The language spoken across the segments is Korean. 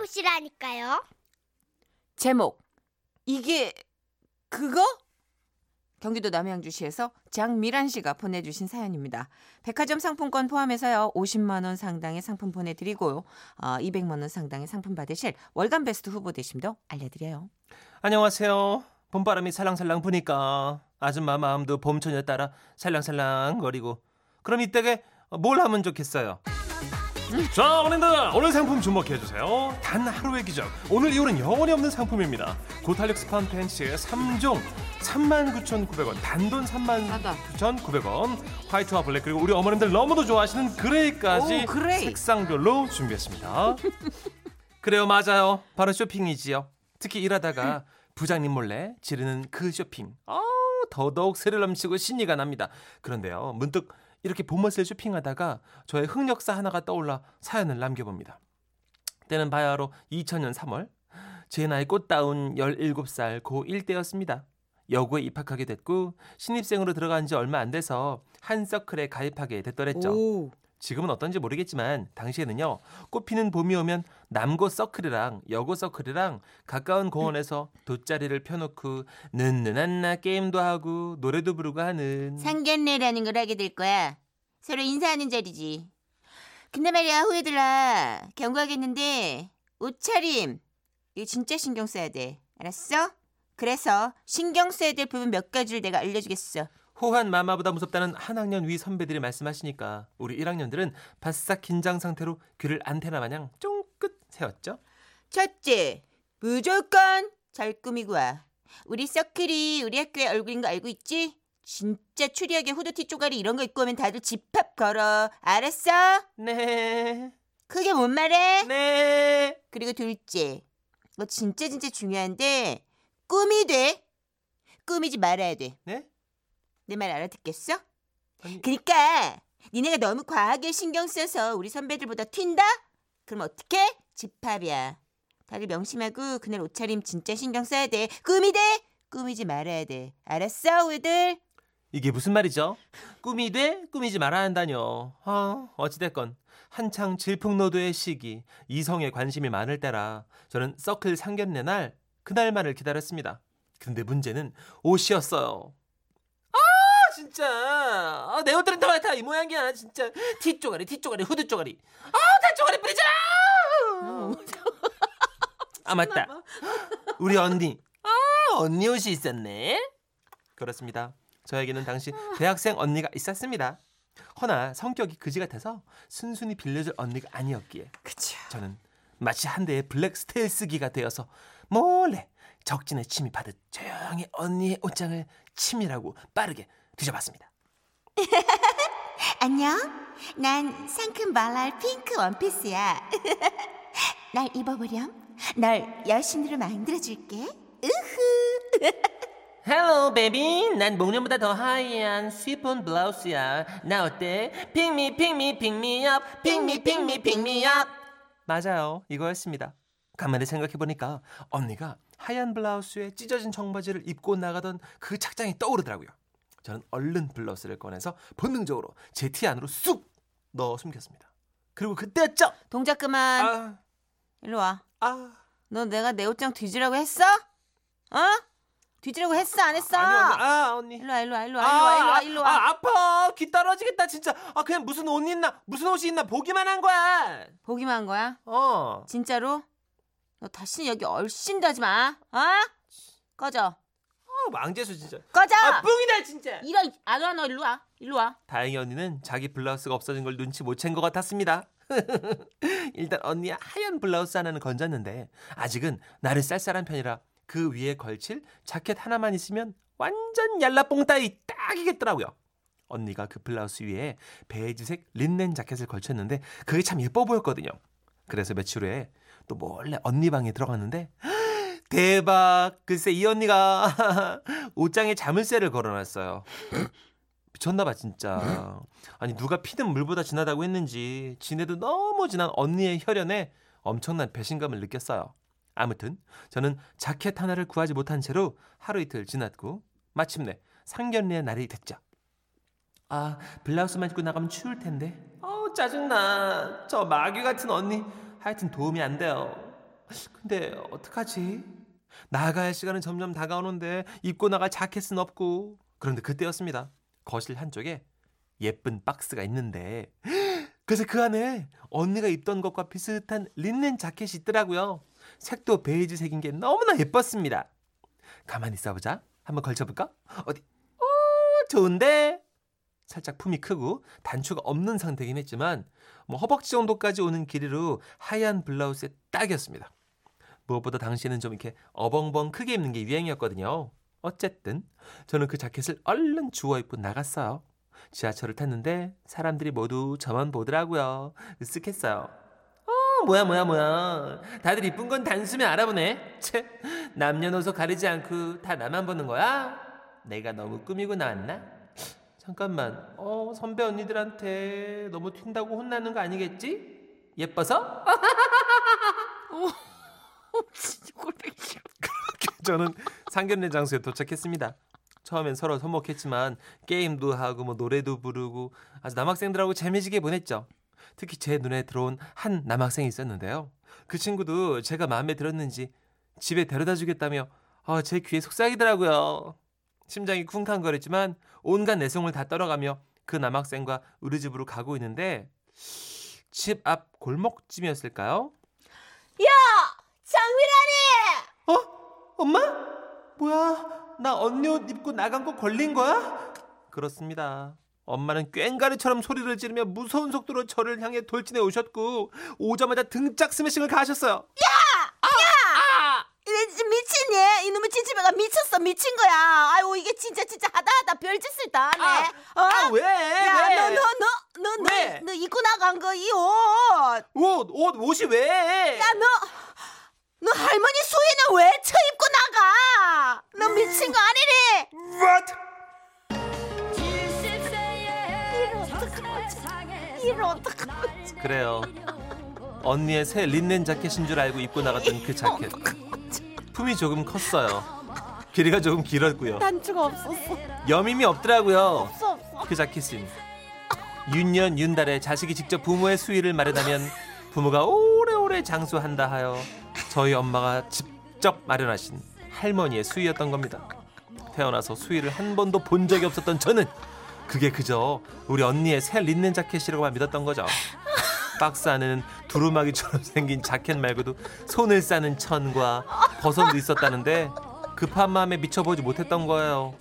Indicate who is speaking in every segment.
Speaker 1: 찾아보시라니까요.
Speaker 2: 제목 이게 그거? 경기도 남양주시에서 장미란 씨가 보내주신 사연입니다. 백화점 상품권 포함해서요 50만 원 상당의 상품 보내드리고요 어, 200만 원 상당의 상품 받으실 월간 베스트 후보 되심도 알려드려요.
Speaker 3: 안녕하세요. 봄바람이 살랑살랑 부니까 아줌마 마음도 봄처녀 따라 살랑살랑 거리고 그럼 이때게 뭘 하면 좋겠어요? 자, 어른들 오늘 상품 주목해 주세요. 단 하루의 기적. 오늘 이후는 영원히 없는 상품입니다. 고탄력 스판 팬츠의 3종 39,900원, 단돈
Speaker 2: 싸다.
Speaker 3: 39,900원. 화이트와 블랙 그리고 우리 어머님들 너무도 좋아하시는 그레이까지
Speaker 2: 오, 그레이.
Speaker 3: 색상별로 준비했습니다. 그래요, 맞아요. 바로 쇼핑이지요. 특히 일하다가 부장님 몰래 지르는 그 쇼핑. 아, 더더욱 스릴 넘치고 신이가 납니다. 그런데요, 문득 이렇게 봄맛을 쇼핑하다가 저의 흑역사 하나가 떠올라 사연을 남겨봅니다. 때는 바야흐로 2000년 3월 제 나이 꽃다운 17살 고1 때였습니다. 여고에 입학하게 됐고 신입생으로 들어간 지 얼마 안 돼서 한 서클에 가입하게 됐더랬죠.
Speaker 2: 오,
Speaker 3: 지금은 어떤지 모르겠지만 당시에는요 꽃 피는 봄이 오면 남고 서클이랑 여고 서클이랑 가까운 공원에서 돗자리를 펴놓고 는는한 나 게임도 하고 노래도 부르고 하는
Speaker 2: 상견례라는 걸 하게 될 거야. 서로 인사하는 자리지. 근데 말이야 후배들아 경고하겠는데 옷차림 이거 진짜 신경 써야 돼. 알았어? 그래서 신경 써야 될 부분 몇 가지를 내가 알려주겠어.
Speaker 3: 호환 마마보다 무섭다는 한 학년 위 선배들이 말씀하시니까 우리 1학년들은 바싹 긴장 상태로 귀를 안테나 마냥 쫑긋 세웠죠.
Speaker 2: 첫째, 무조건 잘 꾸미고 와. 우리 서클이 우리 학교의 얼굴인 거 알고 있지? 진짜 추리하게 후드티 쪼가리 이런 거 입고 오면 다들 집합 걸어. 알았어?
Speaker 3: 네,
Speaker 2: 크게 못 말해.
Speaker 3: 네.
Speaker 2: 그리고 둘째, 뭐 진짜 진짜 중요한데 꿈이 돼. 꾸미지 말아야 돼.
Speaker 3: 네?
Speaker 2: 내 말 알아듣겠어?
Speaker 3: 아니,
Speaker 2: 그러니까 니네가 너무 과하게 신경 써서 우리 선배들보다 튄다? 그럼 어떡해? 집합이야. 다들 명심하고 그날 옷차림 진짜 신경 써야 돼. 꾸미 돼? 꾸미지 말아야 돼. 알았어, 우리들?
Speaker 3: 이게 무슨 말이죠? 꿈이 돼? 꾸미지 말아야 한다뇨. 아, 어찌됐건 한창 질풍노도의 시기, 이성에 관심이 많을 때라 저는 서클 상견례 날 그날만을 기다렸습니다. 근데 문제는 옷이었어요. 아, 진짜. 아, 내 옷들은 다, 다 이 모양이야, 진짜. 티 쪼가리, 티 쪼가리, 후드 쪼가리. 아, 다 쪼가리 뿌리잖아! 아, 맞다. 우리 언니. 아, 언니 옷이 있었네. 그렇습니다. 저에게는 당시 대학생 언니가 있었습니다. 허나 성격이 그지 같아서 순순히 빌려줄 언니가 아니었기에
Speaker 2: 그쵸.
Speaker 3: 저는 마치 한 대의 블랙 스텔스기가 되어서 몰래 적진에 침입하듯 조용히 언니의 옷장을 치밀하고 빠르게 뒤져봤습니다.
Speaker 2: 안녕. 난 상큼 발랄 핑크 원피스야. 날 입어보렴. 널 여신으로 만들어줄게.
Speaker 3: Hello baby 난 목련보다 더 하얀 쉬폰 블라우스야 나 어때? 핑미 핑미 핑미업 핑미 핑미 핑미업 맞아요 이거였습니다 간만에 생각해보니까 언니가 하얀 블라우스에 찢어진 청바지를 입고 나가던 그 착장이 떠오르더라고요 저는 얼른 블라우스를 꺼내서 본능적으로 제 티 안으로 쑥 넣어 숨겼습니다 그리고 그때였죠
Speaker 2: 동작 그만.
Speaker 3: 아,
Speaker 2: 일로 와.
Speaker 3: 아
Speaker 2: 너 내가 내 옷장 뒤지라고 했어? 어? 뒤지라고 했어 안 했어?
Speaker 3: 아니 언니 아 언니
Speaker 2: 일로 와 일로 와 일로 와 일로 와 일로 와 일로 와.
Speaker 3: 아, 아파. 귀 떨어지겠다, 진짜. 아, 그냥 무슨 옷 있나, 무슨 옷이 있나 보기만 한 거야.
Speaker 2: 보기만 한 거야?
Speaker 3: 어.
Speaker 2: 진짜로? 너 다시 여기 얼씬도 하지 마. 어? 꺼져.
Speaker 3: 아, 왕재수, 진짜.
Speaker 2: 꺼져.
Speaker 3: 아, 뿡이다, 진짜.
Speaker 2: 이런 안와 너 일로 와. 일로 와.
Speaker 3: 다행히 언니는 자기 블라우스가 없어진 걸 눈치 못 챈 것 같았습니다. 일단 언니의 하얀 블라우스 하나는 건졌는데, 아직은 나를 쌀쌀한 편이라 그 위에 걸칠 자켓 하나만 있으면 완전 얄라뽕 따위 딱이겠더라고요. 언니가 그 블라우스 위에 베이지색 린넨 자켓을 걸쳤는데 그게 참 예뻐 보였거든요. 그래서 며칠 후에 또 몰래 언니 방에 들어갔는데 대박! 글쎄 이 언니가 옷장에 자물쇠를 걸어놨어요. 미쳤나봐 진짜. 아니 누가 피든 물보다 진하다고 했는지 지네도 너무 진한 언니의 혈연에 엄청난 배신감을 느꼈어요. 아무튼 저는 자켓 하나를 구하지 못한 채로 하루 이틀 지났고 마침내 상견례의 날이 됐죠. 아 블라우스만 입고 나가면 추울 텐데. 어우 짜증나. 저 마귀 같은 언니. 하여튼 도움이 안 돼요. 근데 어떡하지? 나가야 시간은 점점 다가오는데 입고 나갈 자켓은 없고. 그런데 그때였습니다. 거실 한쪽에 예쁜 박스가 있는데 그래서 그 안에 언니가 입던 것과 비슷한 린넨 자켓이 있더라고요. 색도 베이지색인 게 너무나 예뻤습니다. 가만히 있어보자. 한번 걸쳐볼까? 어디? 오, 좋은데? 살짝 품이 크고 단추가 없는 상태긴 했지만 뭐 허벅지 정도까지 오는 길이로 하얀 블라우스에 딱이었습니다. 무엇보다 당시에는 좀 이렇게 어벙벙 크게 입는 게 유행이었거든요. 어쨌든 저는 그 자켓을 얼른 주워 입고 나갔어요. 지하철을 탔는데 사람들이 모두 저만 보더라고요. 쓱했어요. 어, 뭐야 뭐야 뭐야. 다들 이쁜 건 단숨에 알아보네. 채, 남녀노소 가리지 않고 다 나만 보는 거야? 내가 너무 꾸미고 나왔나? 잠깐만. 어, 선배 언니들한테 너무 튄다고 혼나는 거 아니겠지? 예뻐서? 저는 상견례 장소에 도착했습니다. 처음엔 서로 서먹했지만 게임도 하고 뭐 노래도 부르고 아주 남학생들하고 재미지게 보냈죠. 특히 제 눈에 들어온 한 남학생이 있었는데요. 그 친구도 제가 마음에 들었는지 집에 데려다 주겠다며 아, 제 귀에 속삭이더라고요. 심장이 쿵쾅거렸지만 온갖 내성을 다 떨어가며 그 남학생과 우리 집으로 가고 있는데 집 앞 골목쯤이었을까요?
Speaker 2: 장미란이!
Speaker 3: 어? 엄마? 뭐야? 나 언니 옷 입고 나간 거 걸린 거야? 그렇습니다. 엄마는 꽹가리처럼 소리를 지르며 무서운 속도로 저를 향해 돌진해 오셨고 오자마자 등짝 스매싱을 가하셨어요.
Speaker 2: 이래 진짜 미친예? 이놈의 찌찌배가 미쳤어 미친 거야. 아유 이게 진짜 진짜 하다 하다 별짓을 다 하네. 어?
Speaker 3: 아 왜?
Speaker 2: 야,
Speaker 3: 왜?
Speaker 2: 너, 너, 너, 너, 너,
Speaker 3: 왜?
Speaker 2: 너 입고 나간 거 이 옷.
Speaker 3: 옷, 옷, 옷이 왜?
Speaker 2: 야, 너, 너 할머니 수위는 왜 쳐 입고 나가? 너 미친 거 아니니?
Speaker 3: What?
Speaker 2: 이를 어떡하지?
Speaker 3: 그래요. 언니의 새 린넨 자켓인 줄 알고 입고 나갔던 그 자켓. 품이 조금 컸어요. 길이가 조금 길었고요.
Speaker 2: 단추가 없었어.
Speaker 3: 여밈이 없더라고요.
Speaker 2: 없어, 없어.
Speaker 3: 그 자켓은 윤년 윤달에 자식이 직접 부모의 수위를 마련하면 부모가 오래오래 장수한다 하여 저희 엄마가 직접 마련하신 할머니의 수위였던 겁니다. 태어나서 수위를 한 번도 본 적이 없었던 저는 그게 그저 우리 언니의 새 린넨 자켓이라고만 믿었던 거죠. 박스 안에는 두루마기처럼 생긴 자켓 말고도 손을 싸는 천과 버섯도 있었다는데 급한 마음에 미쳐보지 못했던 거예요.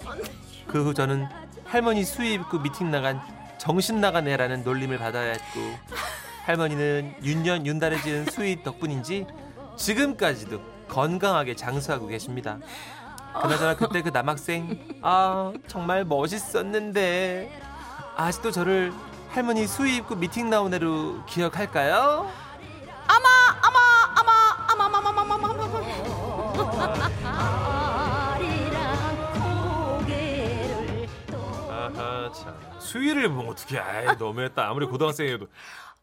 Speaker 3: 그 후 저는 할머니 수위 입고 미팅 나간 정신 나간 애라는 놀림을 받아야 했고 할머니는 윤년 윤달에 지은 수위 덕분인지 지금까지도 건강하게 장수하고 계십니다. 그나저나 그때 그 남학생 아 정말 멋있었는데 아직도 저를 할머니 수위 입고 미팅 나온 애로 기억할까요?
Speaker 2: 아마, 아마, 아마, 아마, 아마, 아마, 아마, 아마.
Speaker 3: 아하 참 수위를 보면 어떻게 아이 너무했다 아무리 고등학생이어도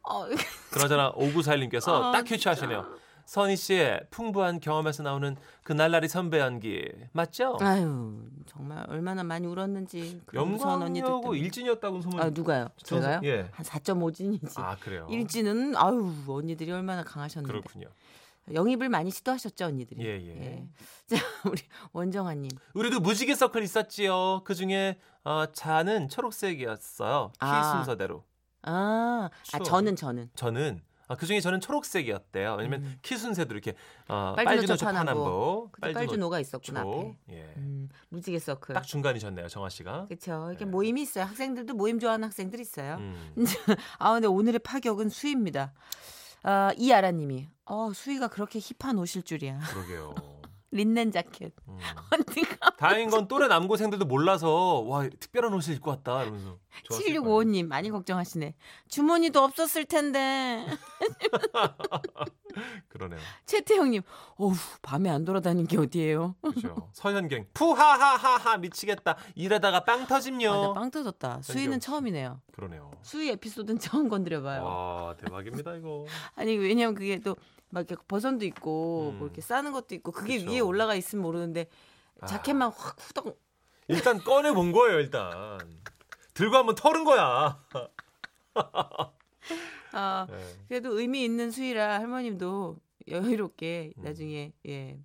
Speaker 2: 어,
Speaker 3: 그나저나 5941님께서
Speaker 2: 아,
Speaker 3: 딱 캐치하시네요 선희 씨의 풍부한 경험에서 나오는 그 날라리 선배 연기 맞죠?
Speaker 2: 아유, 정말 얼마나 많이 울었는지. 그 무서운 언니들
Speaker 3: 영광이하고
Speaker 2: 때문에.
Speaker 3: 일진이었다고 소문
Speaker 2: 아, 누가요?
Speaker 3: 전-
Speaker 2: 제가요?
Speaker 3: 예.
Speaker 2: 한 4.5진이지.
Speaker 3: 아 그래요
Speaker 2: 일진은 아유 언니들이 얼마나 강하셨는데
Speaker 3: 그렇군요
Speaker 2: 영입을 많이 시도하셨죠 언니들이.
Speaker 3: 예, 예.
Speaker 2: 자 우리 원정아님.
Speaker 3: 우리도 무지개 서클 있었지요 그 중에 어, 자는 초록색이었어요 키
Speaker 2: 아.
Speaker 3: 순서대로
Speaker 2: 아, 아. 저는 저는
Speaker 3: 저는 아, 그 중에 저는 초록색이었대요. 왜냐면
Speaker 2: 음.
Speaker 3: 키 순서도 이렇게 어,
Speaker 2: 빨주노초
Speaker 3: 파남보,
Speaker 2: 빨주노가 있었구나
Speaker 3: 초.
Speaker 2: 앞에.
Speaker 3: 예.
Speaker 2: 음, 무지개 서클.
Speaker 3: 딱 중간이셨네요, 정아 씨가.
Speaker 2: 그렇죠. 이렇게
Speaker 3: 네.
Speaker 2: 모임이 있어요. 학생들도 모임 좋아하는 학생들 있어요.
Speaker 3: 음.
Speaker 2: 아 근데 오늘의 파격은 수입니다. 아, 이아라님이 어 수위가 그렇게 힙한 옷일 줄이야.
Speaker 3: 그러게요.
Speaker 2: 린넨 자켓.
Speaker 3: 음.
Speaker 2: 언니가
Speaker 3: 다행인 건 또래 남고생들도 몰라서 와 특별한 옷을 입고 왔다 이러면서.
Speaker 2: 7655님 많이 걱정하시네. 주머니도 없었을 텐데.
Speaker 3: 그러네요.
Speaker 2: 최태형님, 어우 밤에 안 돌아다닌 게 어디예요?
Speaker 3: 그렇죠. 서현경 푸하하하하 미치겠다. 일하다가 빵 터짐요.
Speaker 2: 아, 나빵 터졌다. 수위는
Speaker 3: 씨.
Speaker 2: 처음이네요.
Speaker 3: 그러네요.
Speaker 2: 수위 에피소드는 처음 건드려봐요.
Speaker 3: 와 대박입니다 이거.
Speaker 2: 아니 왜냐면 그게 또 막 이렇게 버선도 있고
Speaker 3: 음.
Speaker 2: 뭐 이렇게 싸는 것도 있고 그게
Speaker 3: 그쵸.
Speaker 2: 위에 올라가 있으면 모르는데
Speaker 3: 아.
Speaker 2: 자켓만 확 후덕.
Speaker 3: 일단 꺼내 본 거예요 일단. 들고 한번 털은 거야.
Speaker 2: 아
Speaker 3: 네.
Speaker 2: 그래도 의미 있는 수위라 할머님도
Speaker 1: 여유롭게
Speaker 3: 음.
Speaker 1: 나중에 예
Speaker 3: 이해해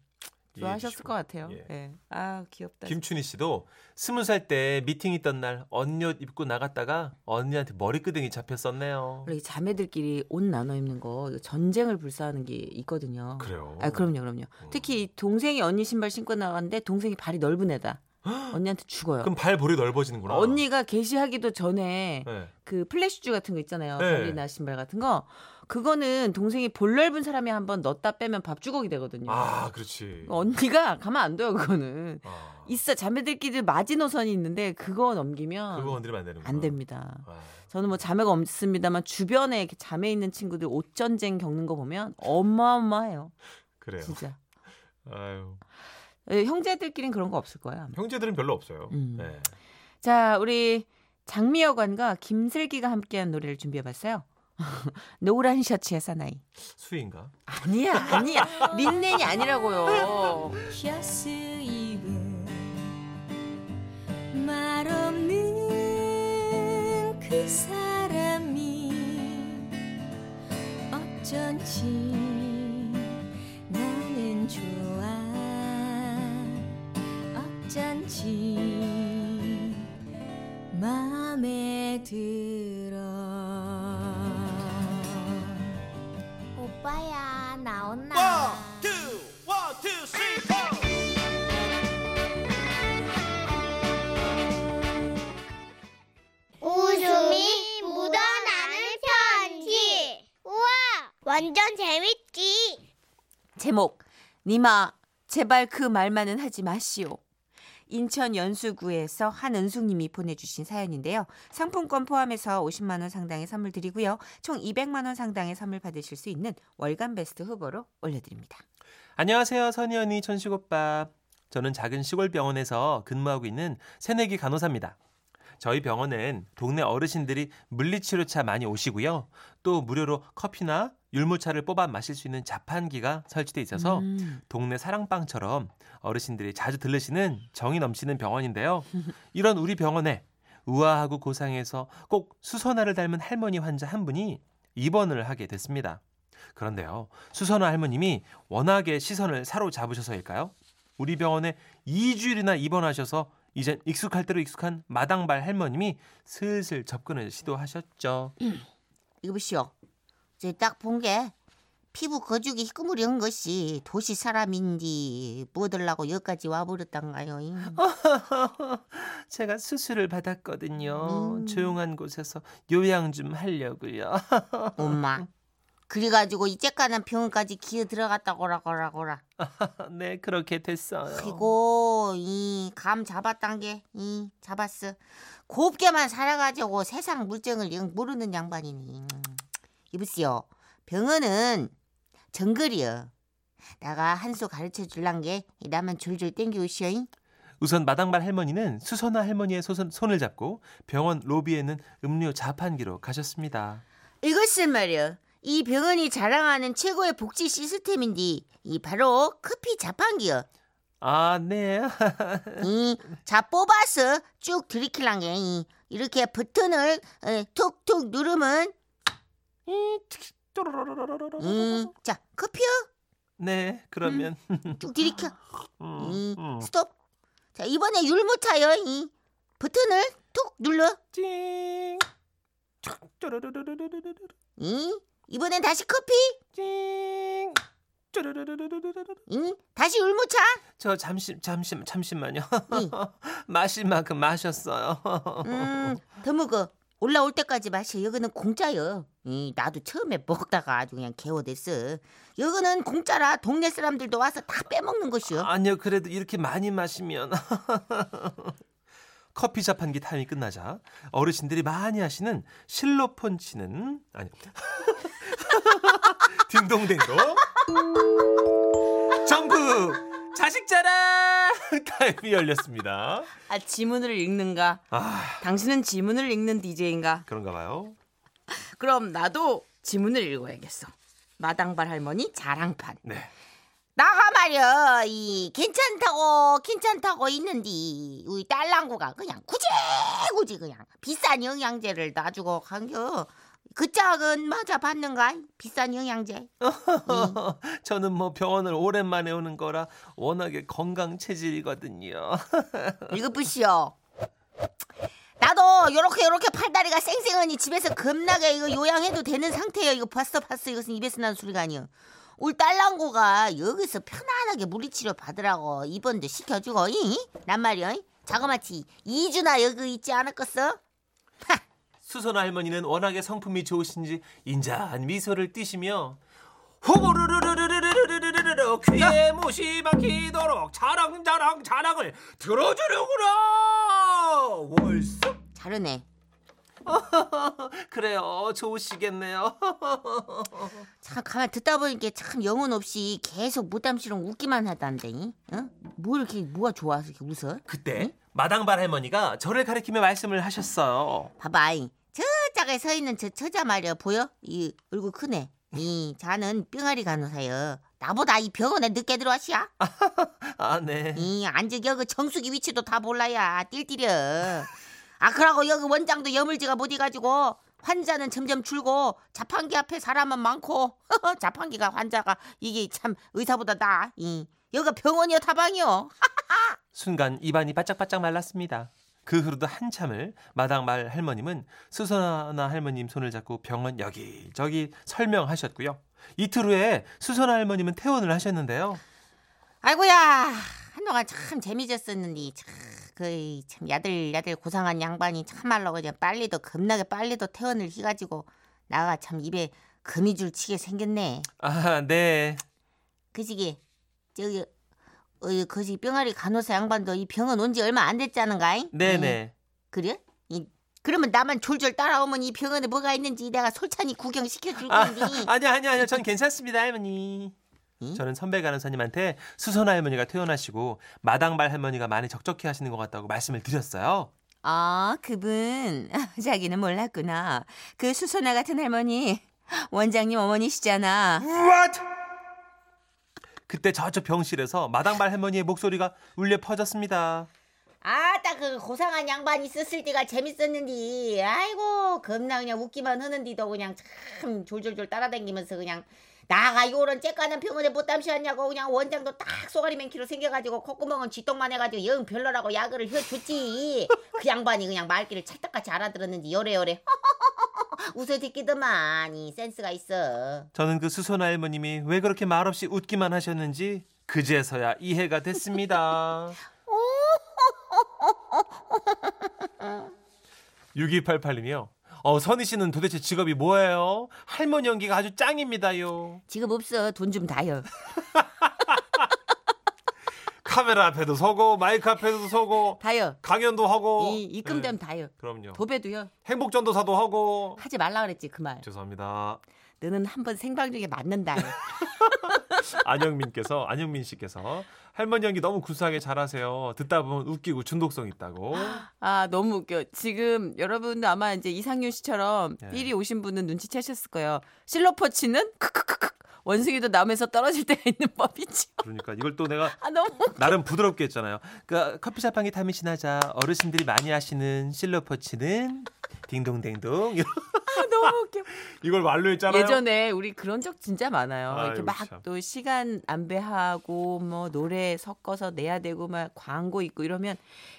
Speaker 1: 좋아하셨을. 것 같아요.
Speaker 3: 예.
Speaker 1: 예. 아 귀엽다.
Speaker 3: 김춘희 씨도 스무 살 때 미팅 있던 날 언니 옷 입고 나갔다가 언니한테 머리끄댕이 잡혔었네요.
Speaker 1: 자매들끼리 옷 나눠 입는 거 전쟁을 불사하는 게 있거든요.
Speaker 3: 그래요.
Speaker 1: 아 그럼요, 그럼요.
Speaker 3: 음.
Speaker 1: 특히 이 동생이 언니 신발 신고 나갔는데 동생이 발이 넓은 애다. 언니한테 죽어요.
Speaker 3: 그럼 발 볼이 넓어지는구나.
Speaker 1: 언니가 게시하기도 전에
Speaker 3: 네.
Speaker 1: 그 플래시주 같은 거 있잖아요.
Speaker 3: 네.
Speaker 1: 발리나 신발 같은 거. 그거는 동생이 볼 넓은 사람이 한번 넣었다 빼면 밥 주걱이 되거든요.
Speaker 3: 아, 그렇지.
Speaker 1: 언니가 가만 안 둬요, 그거는.
Speaker 3: 아,
Speaker 1: 있어 자매들끼리 마지노선이 있는데 그거 넘기면
Speaker 3: 그거 건드리면 안 되는구나.
Speaker 1: 안 됩니다.
Speaker 3: 아,
Speaker 1: 저는 뭐 자매가 없습니다만 주변에 이렇게 자매 있는 친구들 옷 전쟁 겪는 거 보면 어마어마해요.
Speaker 3: 그래요.
Speaker 1: 진짜.
Speaker 3: 아유.
Speaker 1: 예, 형제들끼리는 그런 거 없을 거야.
Speaker 3: 형제들은 별로 없어요.
Speaker 1: 음.
Speaker 3: 네.
Speaker 1: 자, 우리 장미여관과 김슬기가 함께한 노래를 준비해봤어요. 노란 셔츠의 사나이.
Speaker 3: 수인가?
Speaker 1: 아니야, 아니야. 린넨이 아니라고요.
Speaker 4: 셔츠 입은 말 없는 그 사람이 어쩐지 나는 좋아 어쩐지. 마음에 들어.
Speaker 2: 오빠야 나온나. 웃음이 묻어나는 편지. 우와 완전 재밌지.
Speaker 4: 제목 니마 제발 그 말만은 하지 마시오. 인천 연수구에서 한은숙님이 보내주신 사연인데요. 상품권 포함해서 50만 원 상당의 선물 드리고요. 총 200만 원 상당의 선물 받으실 수 있는 월간 베스트 후보로 올려드립니다.
Speaker 3: 안녕하세요, 선희 언니, 천식 오빠. 저는 작은 시골 병원에서 근무하고 있는 새내기 간호사입니다. 저희 병원엔 동네 어르신들이 물리치료차 많이 오시고요. 또 무료로 커피나 율무차를 뽑아 마실 수 있는 자판기가 설치돼 있어서
Speaker 1: 음.
Speaker 3: 동네 사랑방처럼 어르신들이 자주 들르시는 정이 넘치는 병원인데요. 이런 우리 병원에 우아하고 고상해서 꼭 수선화를 닮은 할머니 환자 한 분이 입원을 하게 됐습니다. 그런데요, 수선화 할머님이 워낙에 시선을 사로잡으셔서일까요? 우리 병원에 2주일이나 입원하셔서 이젠 익숙할 대로 익숙한 마당발 할머님이 슬슬 접근을 시도하셨죠.
Speaker 2: 이거 보시오 저 딱 본 게 피부 거죽이 희끄무리한 것이 도시 사람인지 뭐들라고 여기까지 와버렸단가요
Speaker 3: 제가 수술을 받았거든요.
Speaker 2: 음.
Speaker 3: 조용한 곳에서 요양 좀 하려고요.
Speaker 2: 엄마 그래가지고 이제까는 병원까지 기어 들어갔다고라 거라 거라
Speaker 3: 네, 그렇게 됐어요.
Speaker 2: 그리고 이 감 잡았단 게이 잡았어 곱게만 살아가지고 세상 물정을 영 모르는 양반이니 이보시오. 병원은 정글이여. 나가 한 수 가르쳐 줄란 게 나만 줄줄 땡겨오시오
Speaker 3: 우선 마당발 할머니는 수선화 할머니의 소선, 손을 잡고 병원 로비에 있는 음료 자판기로 가셨습니다.
Speaker 2: 이것을 말이야 이 병원이 자랑하는 최고의 복지 시스템인데 이 바로 커피 자판기여.
Speaker 3: 아, 네.
Speaker 2: 이, 자 뽑아서 쭉 들이킬란 게 이, 이렇게 버튼을 에, 툭툭 누르면 이, 자 커피요
Speaker 3: 네, 그러면
Speaker 2: 쭉 들이켜
Speaker 3: 음,
Speaker 2: 이,
Speaker 3: 음.
Speaker 2: 스톱 자 이번에 율무차요 이 버튼을 툭 눌러
Speaker 3: 찡. 쪼르르르르르르르.
Speaker 2: 이 이번엔 다시 커피
Speaker 3: 찡.
Speaker 2: 이 다시 율무차
Speaker 3: 저 잠시 잠시 잠시만요.
Speaker 2: 이,
Speaker 3: 마실 만큼 마셨어요.
Speaker 2: 음 더 먹어 올라올 때까지 마셔 여기는 공짜요 이 나도 처음에 먹다가 아주 그냥 개워댔어. 여기는 공짜라 동네 사람들도 와서 다 빼먹는 것이요
Speaker 3: 아니요, 그래도 이렇게 많이 마시면. 커피 자판기 타임이 끝나자 어르신들이 많이 하시는 실로폰 치는 아니. 딩동댕동. 점프 자식 자랑 타임이 열렸습니다.
Speaker 1: 아 지문을 읽는가?
Speaker 3: 아
Speaker 1: 당신은 지문을 읽는 DJ인가?
Speaker 3: 그런가 봐요.
Speaker 1: 그럼 나도 지문을 읽어야겠어. 마당발 할머니 자랑판.
Speaker 3: 네.
Speaker 2: 나가 말이야 이 괜찮다고 괜찮다고 있는디 우리 딸랑구가 그냥 굳이 굳이 그냥 비싼 영양제를 놔주고 간겨 그 짝은 맞아 받는가? 비싼 영양제.
Speaker 3: 저는 뭐 병원을 오랜만에 오는 거라 워낙에 건강 체질이거든요.
Speaker 2: 이것 보시오. 나도 요렇게 요렇게 팔다리가 쌩쌩하니 집에서 겁나게 이거 요양해도 되는 상태예요. 이거 봤어 봤어 이것은 입에서 나는 소리가 아니요. 우리 딸랑구가 여기서 편안하게 물리치료 받으라고 입원도 시켜주고 이? 난 말이야. 자그마치 2주나 여기 있지 않았겠어?
Speaker 3: 수선 할머니는 워낙에 성품이 좋으신지 인자한 미소를 띠시며 호보르르르르르르르르르 귀에 못이 박히도록 자랑 자랑 자랑을 들어주려구나 월수
Speaker 2: 잘하네.
Speaker 3: 그래요 좋으시겠네요
Speaker 2: 참 가만 듣다 보니까 참 영혼 없이 계속 무담시롱 웃기만 하던데. 응? 뭐 이렇게 뭐가 좋아서 이렇게 웃어?
Speaker 3: 그때 마당발 할머니가 저를 가리키며 말씀을 하셨어요
Speaker 2: 봐봐. 저 짝에 서 있는 저 처자 말이야 보여? 이 얼굴 크네. 이 자는 병아리 간호사여. 나보다 이 병원에 늦게 들어왔시야.
Speaker 3: 아 네
Speaker 2: 이 앉은 여기 정수기 위치도 다 몰라야 띨띨려. 아 그러고 여기 원장도 여물지가 못 해가지고 환자는 점점 줄고 자판기 앞에 사람은 많고 자판기가 환자가 이게 참 의사보다 나. 이 여기가 병원이요 다방이요.
Speaker 3: 순간 입안이 바짝바짝 말랐습니다. 그 후로도 한참을 마당 말 할머님은 수선아 할머님 손을 잡고 병원 여기저기 설명하셨고요. 이틀 후에 수선아 할머님은 퇴원을 하셨는데요.
Speaker 2: 아이고야 한동안 참 재미졌었는데 참그참 야들야들 고상한 양반이 참말로 그냥 빨리도 겁나게 빨리도 퇴원을 해가지고 나가 참 입에 거미줄 치게 생겼네.
Speaker 3: 아, 네.
Speaker 2: 그 시기 저기 어, 거시 병아리 간호사 양반도 이 병원 온 지 얼마 안 됐잖은가?
Speaker 3: 네네.
Speaker 2: 그래? 이, 그러면 나만 졸졸 따라오면 이 병원에 뭐가 있는지 내가 솔찬히 구경시켜 줄
Speaker 3: 아,
Speaker 2: 건데.
Speaker 3: 아니요, 아니요, 아니요. 전 괜찮습니다, 할머니.
Speaker 2: 응?
Speaker 3: 저는 선배 간호사님한테 수선아 할머니가 퇴원하시고 마당발 할머니가 많이 적적해 하시는 것 같다고 말씀을 드렸어요.
Speaker 4: 아, 그분. 자기는 몰랐구나. 그 수선아 같은 할머니. 원장님 어머니시잖아.
Speaker 3: What? 그때 저쪽 병실에서 마당발 할머니의 목소리가 울려 퍼졌습니다.
Speaker 2: 아딱 그 고상한 양반 있었을 때가 재밌었는데 아이고 겁나 그냥 웃기만 하는데도 그냥 참 졸졸졸 따라다니면서 그냥 나가 요런 째까는 병원에 못 담시었냐고 그냥 원장도 딱 쏘가리 맨키로 생겨가지고 콧구멍은 쥐똥만 해가지고 영 별로라고 야그를 해줬지. 그 양반이 그냥 말귀를 찰떡같이 알아들었는지 요래요래 웃어 듣기더만 이 센스가 있어
Speaker 3: 저는 그 수선아 할머님이 왜 그렇게 말없이 웃기만 하셨는지 그제서야 이해가 됐습니다. 6288님이요. 어, 선희 씨는 도대체 직업이 뭐예요? 할머니 연기가 아주 짱입니다요.
Speaker 2: 지금 없어 돈 좀 다요
Speaker 3: 카메라 앞에도 서고 마이크 앞에도 서고
Speaker 2: 다요
Speaker 3: 강연도 하고
Speaker 2: 이 입금되면
Speaker 3: 네,
Speaker 2: 다요
Speaker 3: 그럼요.
Speaker 2: 도배도요
Speaker 3: 행복전도사도 하고
Speaker 2: 하지 말라 그랬지 그 말
Speaker 3: 죄송합니다.
Speaker 2: 너는 한번 생방 중에 맞는다
Speaker 3: 안영민께서 안영민 씨께서 할머니 연기 너무 구수하게 잘하세요. 듣다 보면 웃기고 중독성 있다고.
Speaker 4: 아, 너무 웃겨. 지금 여러분도 아마 이제 이상윤 씨처럼
Speaker 3: 네.
Speaker 4: 삘이 오신 분은 눈치채셨을 거예요. 실로퍼치는 크크크크 원숭이도 남에서 떨어질 때가 있는 법이죠.
Speaker 3: 그러니까 이걸 또 내가
Speaker 4: 아,
Speaker 3: 나름 부드럽게 했잖아요. 그러니까 커피숍 한개 타면 지나자 어르신들이 많이 하시는 실로퍼치는 딩동댕동
Speaker 4: 너무 웃겨.
Speaker 3: 이걸 말로 했잖아요.
Speaker 4: 예전에 우리 그런 적 진짜 많아요. 이렇게
Speaker 3: 아이고,
Speaker 4: 막
Speaker 3: 참.
Speaker 4: 또 시간 안배하고 뭐 노래 섞어서 내야 되고 막 광고 있고 이러면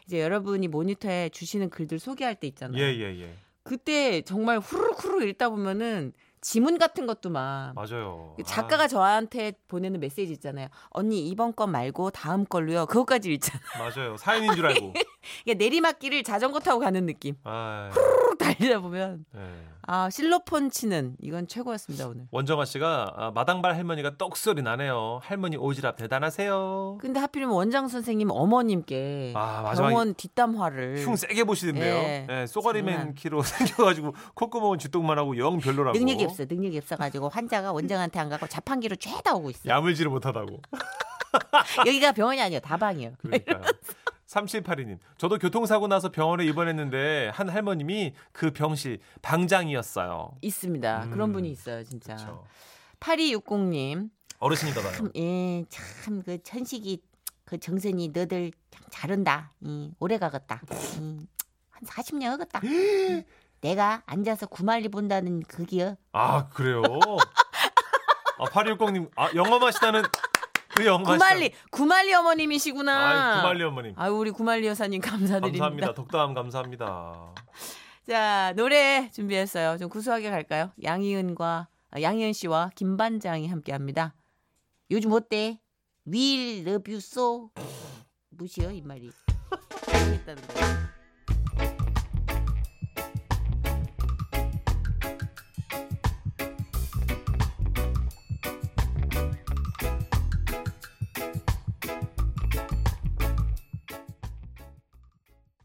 Speaker 4: 이제 여러분이 모니터에 주시는 글들 소개할 때 있잖아요.
Speaker 3: 예 예 예.
Speaker 4: 그때 정말 후루룩 후루룩 읽다 보면은 지문 같은 것도 막
Speaker 3: 맞아요.
Speaker 4: 그 작가가 저한테 보내는 메시지 있잖아요. 언니 이번 건 말고 다음 걸로요. 그것까지 읽잖아.
Speaker 3: 아, 맞아요. 사연인 줄 알고.
Speaker 4: 내리막길을 자전거 타고 가는 느낌.
Speaker 3: 아,
Speaker 4: 쭉 달리다 보면
Speaker 3: 예.
Speaker 4: 아 실로폰 치는 이건 최고였습니다 오늘.
Speaker 3: 원정아 씨가 아, 마당발 할머니가 떡소리 나네요. 할머니 오지랖 대단하세요.
Speaker 4: 근데 하필이면 원장 선생님 어머님께
Speaker 3: 아,
Speaker 4: 병원 뒷담화를
Speaker 3: 흉 세게 보시던데요.
Speaker 4: 예,
Speaker 3: 예, 쏘가리맨. 키로 생겨가지고 콧구멍은 쥐똥만 하고 영 별로라고.
Speaker 2: 능력이 없어 능력이 없어가지고 환자가 원장한테 안 가고 자판기로 죄다 오고 있어
Speaker 3: 야물지를 못하다고.
Speaker 4: 여기가 병원이 아니에요 다방이에요.
Speaker 3: 그러니까요. 3782님. 저도 교통사고 나서 병원에 입원했는데 한 할머님이 그 병실 방장이었어요.
Speaker 4: 있습니다. 그런
Speaker 3: 음,
Speaker 4: 분이 있어요 진짜.
Speaker 3: 그렇죠.
Speaker 4: 8260님
Speaker 3: 어르신이더라요.
Speaker 2: 참, 예, 참, 그 천식이, 그 정선이 너들 참 잘한다. 이, 오래 가겠다. 이, 한 40년 하겠다.
Speaker 5: 내가 앉아서 구말리 본다는 그기요.
Speaker 3: 아 그래요? 아 8260님 아 영어 맛이다는 그 맛이다.
Speaker 2: 구말리 구말리 어머님이시구나.
Speaker 3: 아 구말리 어머님.
Speaker 2: 아유 우리 구말리 여사님 감사드립니다.
Speaker 3: 감사합니다. 독담 감사합니다.
Speaker 2: 자 노래 준비했어요. 좀 구수하게 갈까요? 양희은과 아, 양희은 씨와 김반장이 함께합니다.
Speaker 5: 요즘 어때? Will love you so. 무시요 이 말이.